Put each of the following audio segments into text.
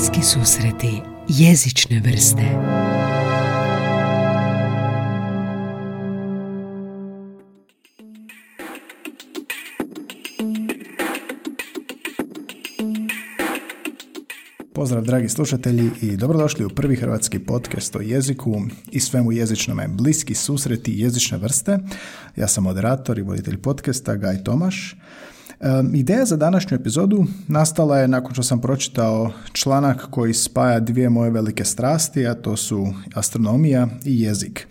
Bliski susreti jezične vrste Pozdrav dragi slušatelji i dobrodošli u prvi hrvatski podcast o jeziku i svemu jezičnome bliski susreti jezične vrste. Ja sam moderator i voditelj podcasta Gaj Tomaš. Ideja za današnju epizodu nastala je nakon što sam pročitao članak koji spaja dvije moje velike strasti, a to su astronomija i jezik.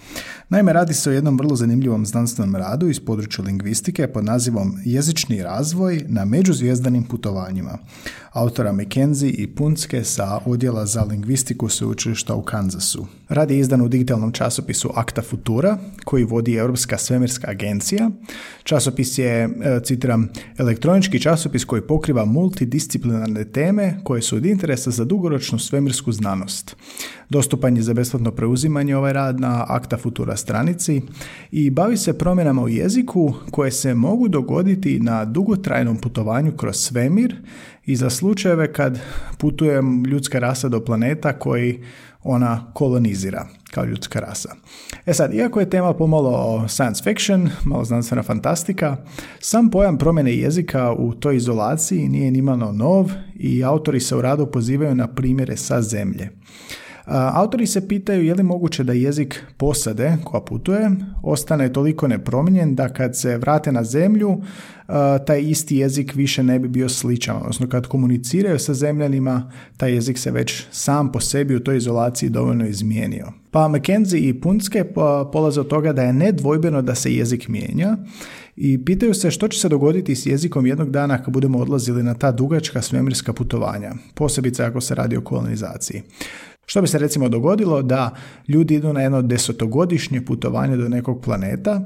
Naime, radi se o jednom vrlo zanimljivom znanstvenom radu iz područja lingvistike pod nazivom Jezični razvoj na međuzvijezdanim putovanjima autora McKenzie i Punske sa odjela za lingvistiku sveučilišta u Kansasu. Rad je izdan u digitalnom časopisu Akta Futura, koji vodi Europska svemirska agencija. Časopis je, e, citiram, elektronički časopis koji pokriva multidisciplinarne teme koje su od interesa za dugoročnu svemirsku znanost. Dostupan je za besplatno preuzimanje ovaj rad na Akta Futura stranici i bavi se promjenama u jeziku koje se mogu dogoditi na dugotrajnom putovanju kroz svemir i za slučajeve kad putuje ljudska rasa do planeta koji ona kolonizira kao ljudska rasa. E sad, iako je tema pomalo science fiction, malo znanstvena fantastika, sam pojam promjene jezika u toj izolaciji nije nimalo nov i autori se u radu pozivaju na primjere sa zemlje. Autori se pitaju je li moguće da jezik posade koja putuje ostane toliko nepromijenjen da kad se vrate na zemlju taj isti jezik više ne bi bio sličan. Odnosno kad komuniciraju sa zemljanima taj jezik se već sam po sebi u toj izolaciji dovoljno izmijenio. Pa McKenzie i Punske polaze od toga da je nedvojbeno da se jezik mijenja i pitaju se što će se dogoditi s jezikom jednog dana kad budemo odlazili na ta dugačka svemirska putovanja, posebice ako se radi o kolonizaciji. Što bi se recimo dogodilo da ljudi idu na jedno desetogodišnje putovanje do nekog planeta,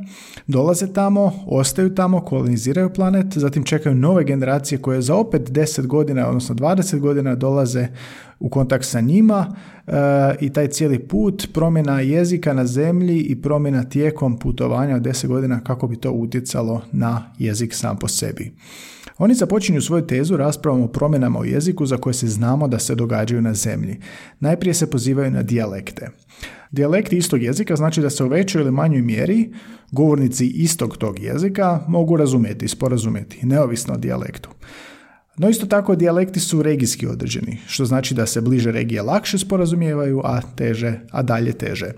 dolaze tamo, ostaju tamo, koloniziraju planet, zatim čekaju nove generacije koje za opet 10 godina, odnosno 20 godina dolaze u kontakt sa njima e, i taj cijeli put, promjena jezika na zemlji i promjena tijekom putovanja od 10 godina kako bi to utjecalo na jezik sam po sebi. Oni započinju svoju tezu raspravom o promjenama u jeziku za koje se znamo da se događaju na zemlji. Najprije se pozivaju na dijalekte. Dijalekti istog jezika znači da se u većoj ili manjoj mjeri govornici istog tog jezika mogu razumjeti i sporazumjeti, neovisno o dijalektu. No isto tako dijalekti su regijski određeni, što znači da se bliže regije lakše sporazumijevaju, a teže, a dalje teže.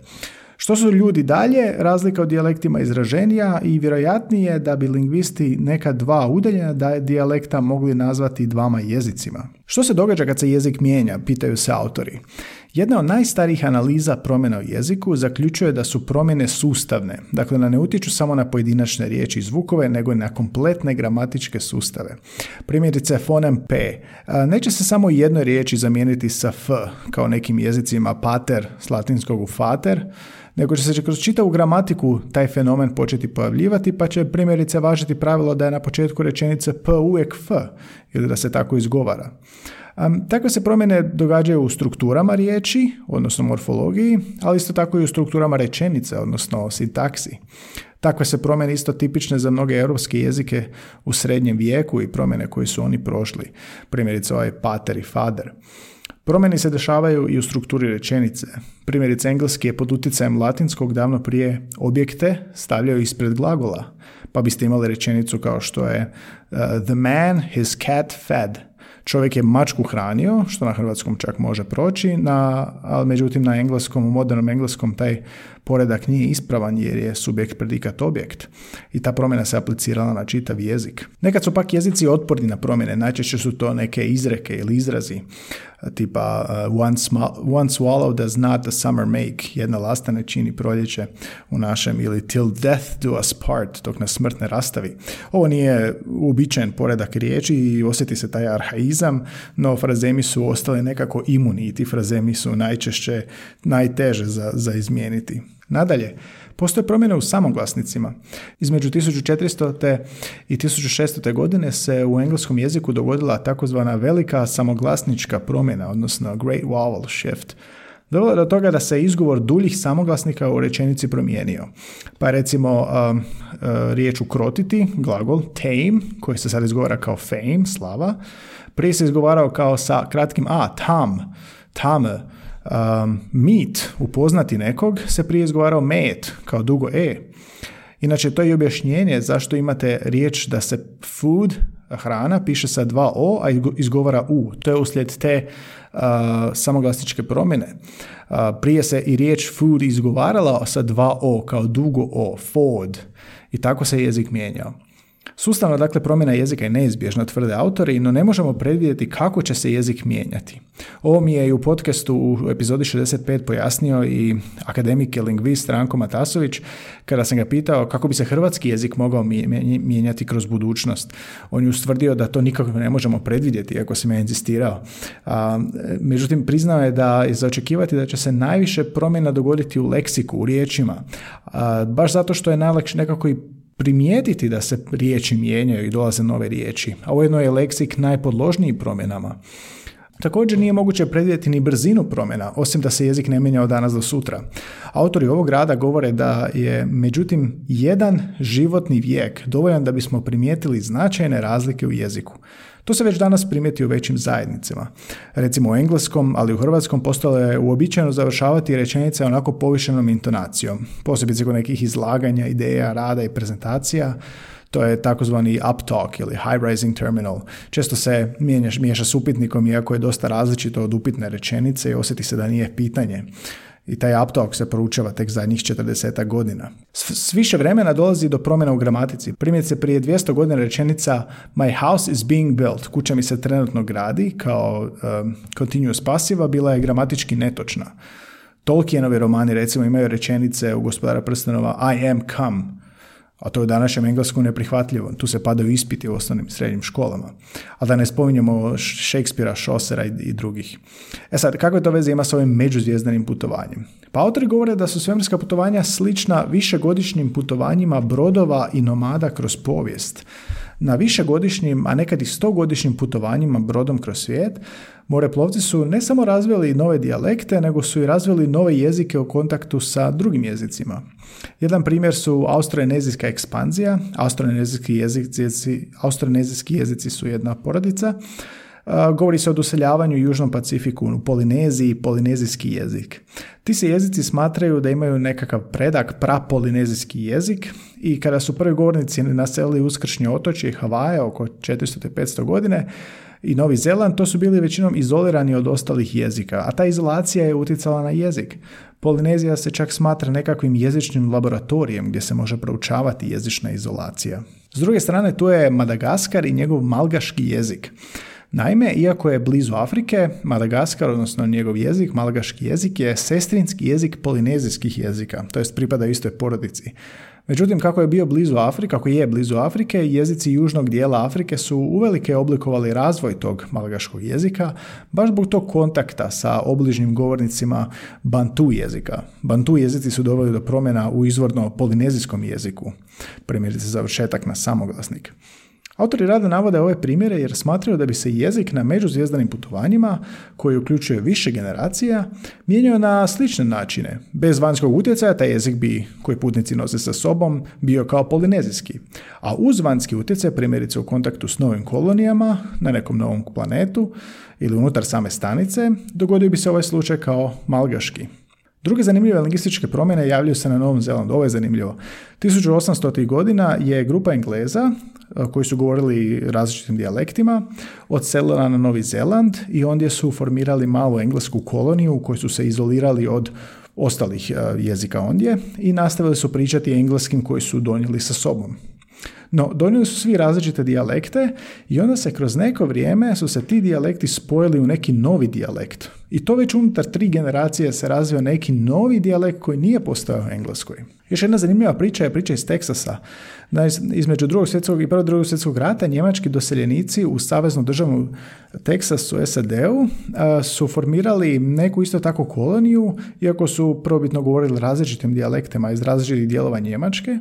Što su ljudi dalje, razlika u dijalektima izraženija i vjerojatnije da bi lingvisti neka dva udaljena dijalekta mogli nazvati dvama jezicima. Što se događa kad se jezik mijenja, pitaju se autori. Jedna od najstarijih analiza promjena u jeziku zaključuje da su promjene sustavne, dakle da ne utječu samo na pojedinačne riječi i zvukove, nego i na kompletne gramatičke sustave. Primjerice fonem P. Neće se samo jednoj riječi zamijeniti sa F, kao nekim jezicima pater s latinskog u fater, nego će se kroz čitavu gramatiku taj fenomen početi pojavljivati, pa će primjerice važiti pravilo da je na početku rečenice P uvijek F, ili da se tako izgovara. Um, takve se promjene događaju u strukturama riječi, odnosno morfologiji, ali isto tako i u strukturama rečenice, odnosno sintaksi. Takve se promjene isto tipične za mnoge europske jezike u srednjem vijeku i promjene koje su oni prošli. Primjerice ovaj pater i fader. Promjene se dešavaju i u strukturi rečenice. Primjerice, engleski je pod utjecajem latinskog davno prije objekte stavljaju ispred glagola, pa biste imali rečenicu kao što je uh, The man his cat fed. Čovjek je mačku hranio, što na hrvatskom čak može proći, na, ali međutim na engleskom, u modernom engleskom taj poredak nije ispravan jer je subjekt predikat objekt i ta promjena se aplicirala na čitav jezik. Nekad su pak jezici otporni na promjene, najčešće su to neke izreke ili izrazi tipa uh, one, one swallow does not the summer make, jedna lasta ne čini proljeće u našem ili till death do us part, dok nas smrt ne rastavi. Ovo nije uobičajen poredak riječi i osjeti se taj arhaizam, no frazemi su ostali nekako imuni i ti frazemi su najčešće najteže za, za izmijeniti. Nadalje, postoje promjene u samoglasnicima. Između 1400. i 1600. godine se u engleskom jeziku dogodila takozvana velika samoglasnička promjena, odnosno Great Vowel Shift. Dovelo do toga da se izgovor duljih samoglasnika u rečenici promijenio. Pa recimo um, uh, riječ ukrotiti, glagol tame, koji se sad izgovara kao fame, slava, Prije se izgovarao kao sa kratkim a, tam, tam, um, meet, upoznati nekog, se prije izgovarao met, kao dugo e. Inače, to je objašnjenje zašto imate riječ da se food, hrana, piše sa dva o, a izgovara u. To je uslijed te uh, samoglasničke promjene. Uh, prije se i riječ food izgovarala sa dva o, kao dugo o, food. I tako se jezik mijenjao. Sustavno, dakle, promjena jezika je neizbježna, tvrde autori, no ne možemo predvidjeti kako će se jezik mijenjati. Ovo mi je i u podcastu u epizodi 65 pojasnio i akademik i lingvist Ranko Matasović kada sam ga pitao kako bi se hrvatski jezik mogao mijenjati kroz budućnost. On je ustvrdio da to nikako ne možemo predvidjeti, ako se me inzistirao. A, međutim, priznao je da je za očekivati da će se najviše promjena dogoditi u leksiku, u riječima. A, baš zato što je najlakše nekako i primijetiti da se riječi mijenjaju i dolaze nove riječi, a ujedno je leksik najpodložniji promjenama. Također nije moguće predvidjeti ni brzinu promjena, osim da se jezik ne mijenja od danas do sutra. Autori ovog rada govore da je, međutim, jedan životni vijek dovoljan da bismo primijetili značajne razlike u jeziku. To se već danas primijeti u većim zajednicama. Recimo u engleskom, ali u hrvatskom postalo je uobičajeno završavati rečenice onako povišenom intonacijom, posebice kod nekih izlaganja, ideja, rada i prezentacija, to je takozvani uptalk ili high rising terminal. Često se miješa s upitnikom iako je dosta različito od upitne rečenice i osjeti se da nije pitanje i taj uptalk se proučava tek zadnjih 40 godina. S više vremena dolazi do promjena u gramatici. Primjerice prije 200 godina rečenica My house is being built, kuća mi se trenutno gradi, kao um, continuous pasiva, bila je gramatički netočna. Tolkienovi romani recimo imaju rečenice u gospodara prstenova I am come, a to je u današnjem engleskom neprihvatljivo. Tu se padaju ispiti u osnovnim i srednjim školama. A da ne spominjemo Shakespearea, Chaucera i, drugih. E sad, kakve to veze ima s ovim međuzvijezdanim putovanjem? Pa autori govore da su svemirska putovanja slična višegodišnjim putovanjima brodova i nomada kroz povijest. Na višegodišnjim, a nekad i stogodišnjim putovanjima brodom kroz svijet, moreplovci su ne samo razvili nove dijalekte, nego su i razvili nove jezike u kontaktu sa drugim jezicima. Jedan primjer su austronezijska ekspanzija, austronezijski jezici, austronezijski jezici su jedna porodica, govori se o doseljavanju u Južnom Pacifiku, u Polineziji, polinezijski jezik. Ti se jezici smatraju da imaju nekakav predak prapolinezijski jezik i kada su prvi govornici naselili uskršnje otočje i Havaje oko 400-500 godine, i Novi Zeland, to su bili većinom izolirani od ostalih jezika, a ta izolacija je utjecala na jezik. Polinezija se čak smatra nekakvim jezičnim laboratorijem gdje se može proučavati jezična izolacija. S druge strane, tu je Madagaskar i njegov malgaški jezik. Naime, iako je blizu Afrike, Madagaskar, odnosno njegov jezik, malgaški jezik, je sestrinski jezik polinezijskih jezika, to jest pripada istoj porodici. Međutim, kako je bio blizu Afrike, kako je blizu Afrike, jezici južnog dijela Afrike su uvelike oblikovali razvoj tog malgaškog jezika, baš zbog tog kontakta sa obližnjim govornicima bantu jezika. Bantu jezici su doveli do promjena u izvorno polinezijskom jeziku, primjerice završetak na samoglasnik. Autori rada navode ove primjere jer smatraju da bi se jezik na međuzvijezdanim putovanjima, koji uključuje više generacija, mijenjao na slične načine. Bez vanjskog utjecaja taj jezik bi, koji putnici nose sa sobom, bio kao polinezijski. A uz vanjski utjecaj, primjerice u kontaktu s novim kolonijama, na nekom novom planetu ili unutar same stanice, dogodio bi se ovaj slučaj kao malgaški. Druge zanimljive lingvističke promjene javljaju se na Novom Zelandu. Ovo je zanimljivo. 1800. godina je grupa Engleza koji su govorili različitim dijalektima, odselila na Novi Zeland i ondje su formirali malu englesku koloniju u kojoj su se izolirali od ostalih jezika ondje i nastavili su pričati engleskim koji su donijeli sa sobom. No, donijeli su svi različite dijalekte i onda se kroz neko vrijeme su se ti dijalekti spojili u neki novi dijalekt. I to već unutar tri generacije se razvio neki novi dijalekt koji nije postao u Engleskoj. Još jedna zanimljiva priča je priča iz Teksasa. Između drugog svjetskog i prvog drugog svjetskog rata njemački doseljenici u saveznu državu Teksasu SAD-u su formirali neku isto tako koloniju, iako su probitno govorili različitim dijalektima iz različitih dijelova Njemačke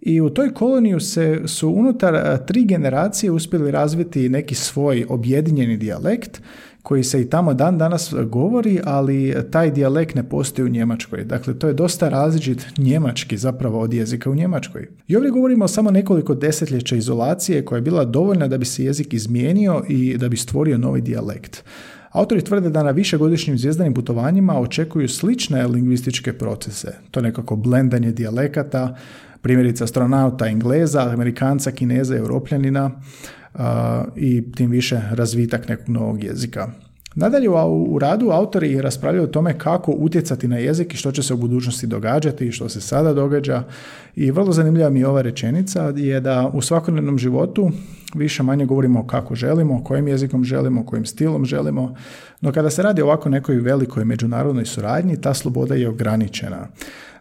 i u toj koloniju se su unutar tri generacije uspjeli razviti neki svoj objedinjeni dijalekt koji se i tamo dan danas govori, ali taj dijalekt ne postoji u Njemačkoj. Dakle, to je dosta različit njemački zapravo od jezika u Njemačkoj. I ovdje govorimo o samo nekoliko desetljeća izolacije koja je bila dovoljna da bi se jezik izmijenio i da bi stvorio novi dijalekt. Autori tvrde da na višegodišnjim zvijezdanim putovanjima očekuju slične lingvističke procese. To je nekako blendanje dijalekata, primjerice astronauta Engleza, Amerikanca, Kineza, Europljanina, i tim više razvitak nekog novog jezika. Nadalje u radu autori raspravljaju o tome kako utjecati na jezik i što će se u budućnosti događati i što se sada događa. I vrlo zanimljiva mi je ova rečenica je da u svakodnevnom životu više manje govorimo kako želimo, kojim jezikom želimo, kojim stilom želimo, no kada se radi o ovako nekoj velikoj međunarodnoj suradnji, ta sloboda je ograničena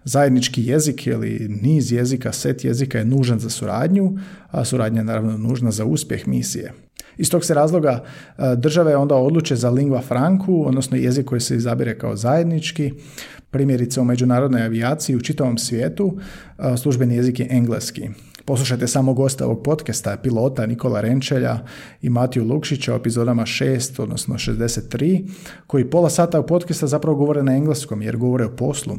zajednički jezik ili niz jezika, set jezika je nužan za suradnju, a suradnja je naravno nužna za uspjeh misije. Iz tog se razloga e, države onda odluče za lingua franku, odnosno jezik koji se izabire kao zajednički. Primjerice u međunarodnoj avijaciji u čitavom svijetu e, službeni jezik je engleski. Poslušajte samo gosta ovog podcasta, pilota Nikola Renčelja i Matiju Lukšića u epizodama 6, odnosno 63, koji pola sata u podcasta zapravo govore na engleskom jer govore o poslu.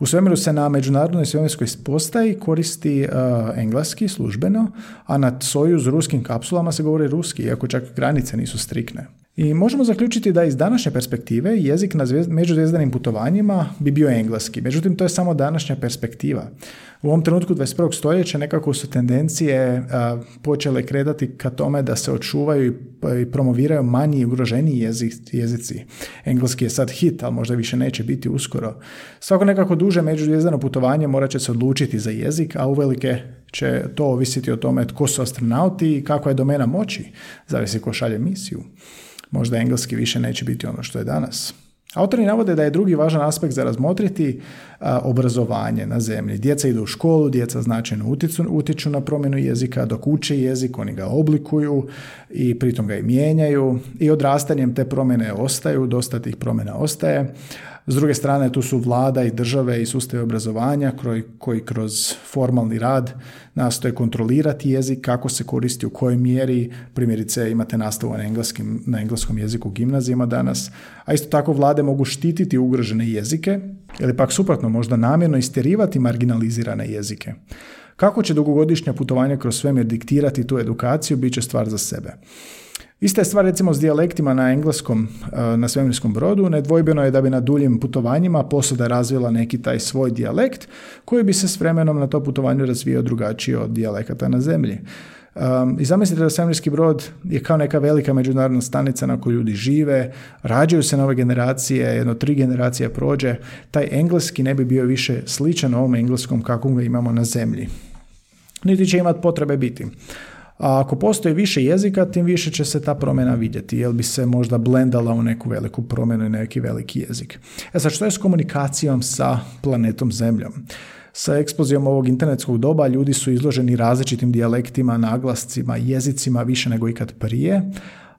U svemiru se na međunarodnoj svemirskoj postaji koristi uh, engleski službeno, a na Sojuz ruskim kapsulama se govori ruski, iako čak granice nisu strikne. I možemo zaključiti da iz današnje perspektive jezik na međuzvijezdanim putovanjima bi bio engleski. Međutim, to je samo današnja perspektiva. U ovom trenutku 21. stoljeća nekako su tendencije počele kretati ka tome da se očuvaju i promoviraju manji i ugroženiji jezici. Engleski je sad hit, ali možda više neće biti uskoro. Svako nekako međuzvijezdano putovanje morat će se odlučiti za jezik, a uvelike će to ovisiti o tome tko su astronauti i kakva je domena moći, zavisi ko šalje misiju možda engleski više neće biti ono što je danas. Autori navode da je drugi važan aspekt za razmotriti obrazovanje na zemlji. Djeca idu u školu, djeca značajno utiču, utiču na promjenu jezika, dok uče jezik, oni ga oblikuju i pritom ga i mijenjaju i odrastanjem te promjene ostaju, dosta tih promjena ostaje. S druge strane, tu su vlada i države i sustav obrazovanja koji kroz formalni rad nastoje kontrolirati jezik, kako se koristi, u kojoj mjeri. Primjerice, imate nastavu na, engleskim, na engleskom jeziku u gimnazijama danas. A isto tako vlade mogu štititi ugrožene jezike ili pak suprotno možda namjerno istjerivati marginalizirane jezike. Kako će dugogodišnja putovanja kroz svemir diktirati tu edukaciju, bit će stvar za sebe. Ista je stvar recimo s dijalektima na engleskom e, na svemirskom brodu. Nedvojbeno je da bi na duljim putovanjima posada razvila neki taj svoj dijalekt koji bi se s vremenom na to putovanju razvijao drugačije od dijalekata na zemlji. Um, I zamislite da svemirski brod je kao neka velika međunarodna stanica na kojoj ljudi žive, rađaju se nove generacije, jedno tri generacije prođe, taj engleski ne bi bio više sličan ovom engleskom kakvom ga imamo na zemlji. Niti će imati potrebe biti. A ako postoji više jezika, tim više će se ta promjena vidjeti, jer bi se možda blendala u neku veliku promjenu i neki veliki jezik. E sad, što je s komunikacijom sa planetom Zemljom? Sa eksplozijom ovog internetskog doba ljudi su izloženi različitim dijalektima, naglascima, jezicima više nego ikad prije,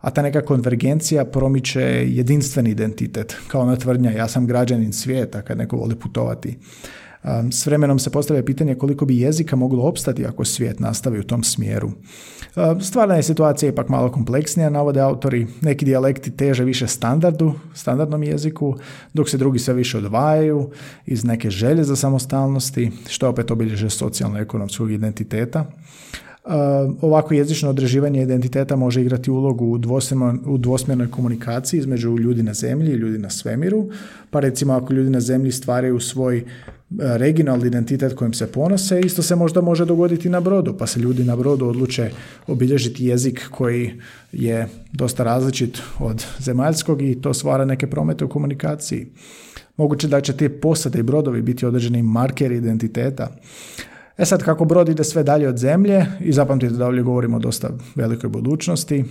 a ta neka konvergencija promiče jedinstveni identitet, kao ona tvrdnja ja sam građanin svijeta kad neko voli putovati. S vremenom se postavlja pitanje koliko bi jezika moglo opstati ako svijet nastavi u tom smjeru. Stvarna je situacija ipak malo kompleksnija, navode autori. Neki dijalekti teže više standardu, standardnom jeziku, dok se drugi sve više odvajaju iz neke želje za samostalnosti, što opet obilježe socijalno-ekonomskog identiteta. Ovako jezično određivanje identiteta može igrati ulogu u, u dvosmjernoj komunikaciji između ljudi na zemlji i ljudi na svemiru. Pa recimo ako ljudi na zemlji stvaraju svoj regionalni identitet kojim se ponose, isto se možda može dogoditi na brodu, pa se ljudi na brodu odluče obilježiti jezik koji je dosta različit od zemaljskog i to stvara neke promete u komunikaciji. Moguće da će te posade i brodovi biti određeni markeri identiteta. E sad, kako brod ide sve dalje od zemlje, i zapamtite da ovdje govorimo o dosta velikoj budućnosti,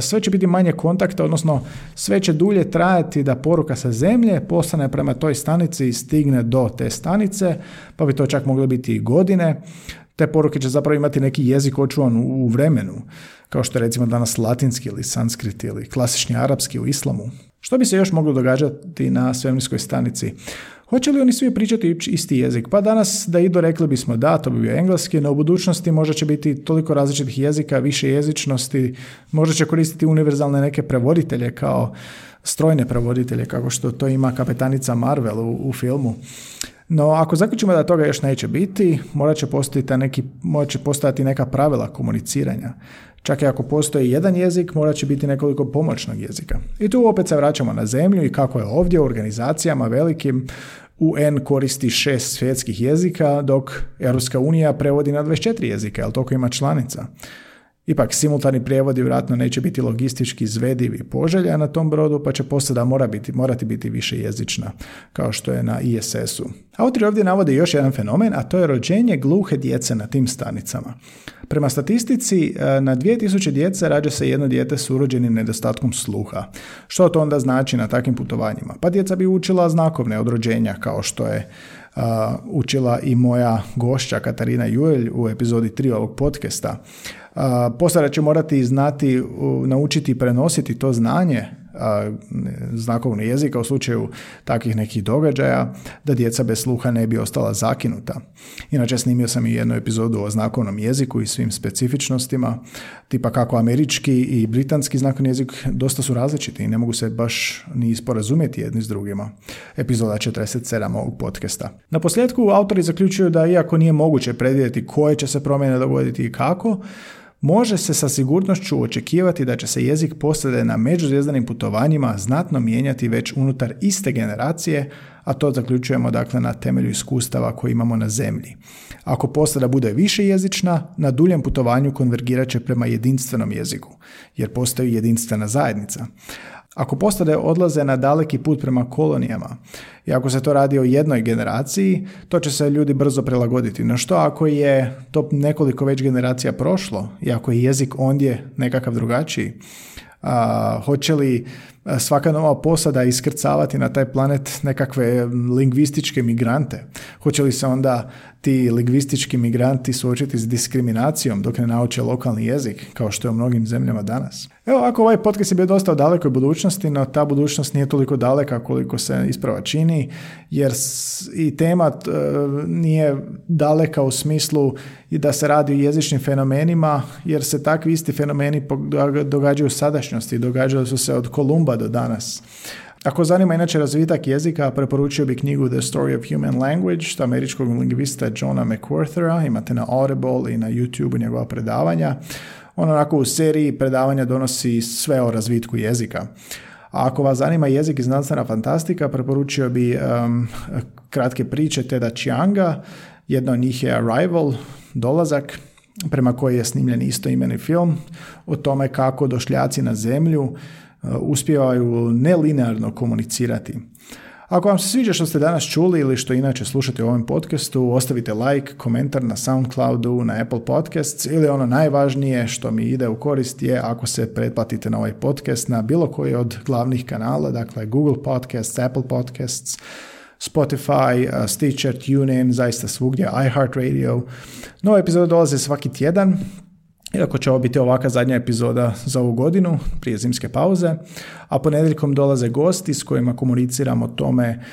sve će biti manje kontakta, odnosno sve će dulje trajati da poruka sa zemlje postane prema toj stanici i stigne do te stanice, pa bi to čak moglo biti i godine. Te poruke će zapravo imati neki jezik očuvan u vremenu, kao što je recimo danas latinski ili sanskrit ili klasični arapski u islamu. Što bi se još moglo događati na svemirskoj stanici? Hoće li oni svi pričati isti jezik? Pa danas da idu rekli bismo da, to bi bio engleski, no u budućnosti možda će biti toliko različitih jezika, više jezičnosti, možda će koristiti univerzalne neke prevoditelje kao strojne prevoditelje, kako što to ima kapetanica Marvel u, u filmu. No, ako zaključimo da toga još neće biti, morat će, neki, morat će postojati neka pravila komuniciranja. Čak i ako postoji jedan jezik, morat će biti nekoliko pomoćnog jezika. I tu opet se vraćamo na zemlju i kako je ovdje u organizacijama velikim UN koristi šest svjetskih jezika, dok Europska unija prevodi na 24 jezika, ali toliko ima članica. Ipak, simultani prijevodi vjerojatno neće biti logistički izvedivi poželja na tom brodu, pa će posada mora biti, morati biti više jezična, kao što je na ISS-u. Autori ovdje navode još jedan fenomen, a to je rođenje gluhe djece na tim stanicama. Prema statistici, e, na 2000 djece rađa se jedno dijete s urođenim nedostatkom sluha. Što to onda znači na takvim putovanjima? Pa djeca bi učila znakovne od rođenja, kao što je učila i moja gošća Katarina Juelj u epizodi 3 ovog podcasta. Posada će morati znati, naučiti i prenositi to znanje znakovnog jezika u slučaju takvih nekih događaja, da djeca bez sluha ne bi ostala zakinuta. Inače, snimio sam i jednu epizodu o znakovnom jeziku i svim specifičnostima, tipa kako američki i britanski znakovni jezik dosta su različiti i ne mogu se baš ni isporazumjeti jedni s drugima. Epizoda 47 ovog podcasta. Na posljedku autori zaključuju da iako nije moguće predvidjeti koje će se promjene dogoditi i kako, Može se sa sigurnošću očekivati da će se jezik posade na međuzvjezdanim putovanjima znatno mijenjati već unutar iste generacije, a to zaključujemo dakle na temelju iskustava koje imamo na zemlji. Ako posada bude više jezična, na duljem putovanju konvergirat će prema jedinstvenom jeziku, jer postoji jedinstvena zajednica. Ako postade odlaze na daleki put prema kolonijama i ako se to radi o jednoj generaciji, to će se ljudi brzo prilagoditi. No što ako je to nekoliko već generacija prošlo i ako je jezik ondje nekakav drugačiji? A, hoće li svaka nova posada iskrcavati na taj planet nekakve lingvističke migrante? Hoće li se onda ti lingvistički migranti suočiti s diskriminacijom dok ne nauče lokalni jezik, kao što je u mnogim zemljama danas? Evo, ako ovaj podcast je bio dosta u dalekoj budućnosti, no ta budućnost nije toliko daleka koliko se isprava čini, jer i tema e, nije daleka u smislu i da se radi o jezičnim fenomenima, jer se takvi isti fenomeni događaju u sadašnjosti, događaju su se od Kolumba do danas. Ako zanima inače razvitak jezika, preporučio bi knjigu The Story of Human Language, američkog lingvista Johna McWhorthera, imate na Audible i na YouTube njegova predavanja. On onako u seriji predavanja donosi sve o razvitku jezika. A ako vas zanima jezik i znanstvena fantastika, preporučio bi um, kratke priče Teda Chianga. Jedna od njih je Arrival, dolazak, prema koji je snimljen istoimeni film o tome kako došljaci na zemlju uspijevaju nelinearno komunicirati. Ako vam se sviđa što ste danas čuli ili što inače slušate u ovom podcastu, ostavite like, komentar na Soundcloudu, na Apple Podcasts ili ono najvažnije što mi ide u korist je ako se pretplatite na ovaj podcast na bilo koji od glavnih kanala, dakle Google Podcasts, Apple Podcasts, Spotify, Stitcher, TuneIn, zaista svugdje, iHeartRadio. Nove epizode dolaze svaki tjedan, iako će ovo biti ovaka zadnja epizoda za ovu godinu, prije zimske pauze, a ponedjeljkom dolaze gosti s kojima komuniciramo tome,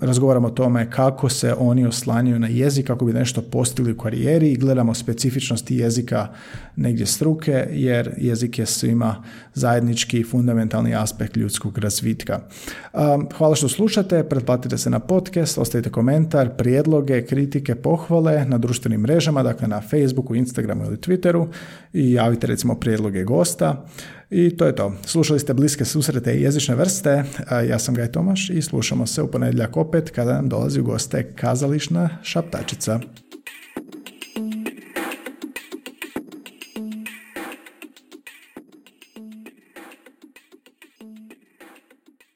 razgovaramo o tome kako se oni oslanjaju na jezik, kako bi nešto postigli u karijeri i gledamo specifičnosti jezika negdje struke, jer jezik je svima zajednički fundamentalni aspekt ljudskog razvitka. Hvala što slušate, pretplatite se na podcast, ostavite komentar, prijedloge, kritike, pohvale na društvenim mrežama, dakle na Facebooku, Instagramu ili Twitteru i javite recimo prijedloge gosta. I to je to. Slušali ste bliske susrete i jezične vrste. Ja sam Gaj Tomaš i slušamo se u ponedjeljak opet kada nam dolazi u goste kazališna šaptačica.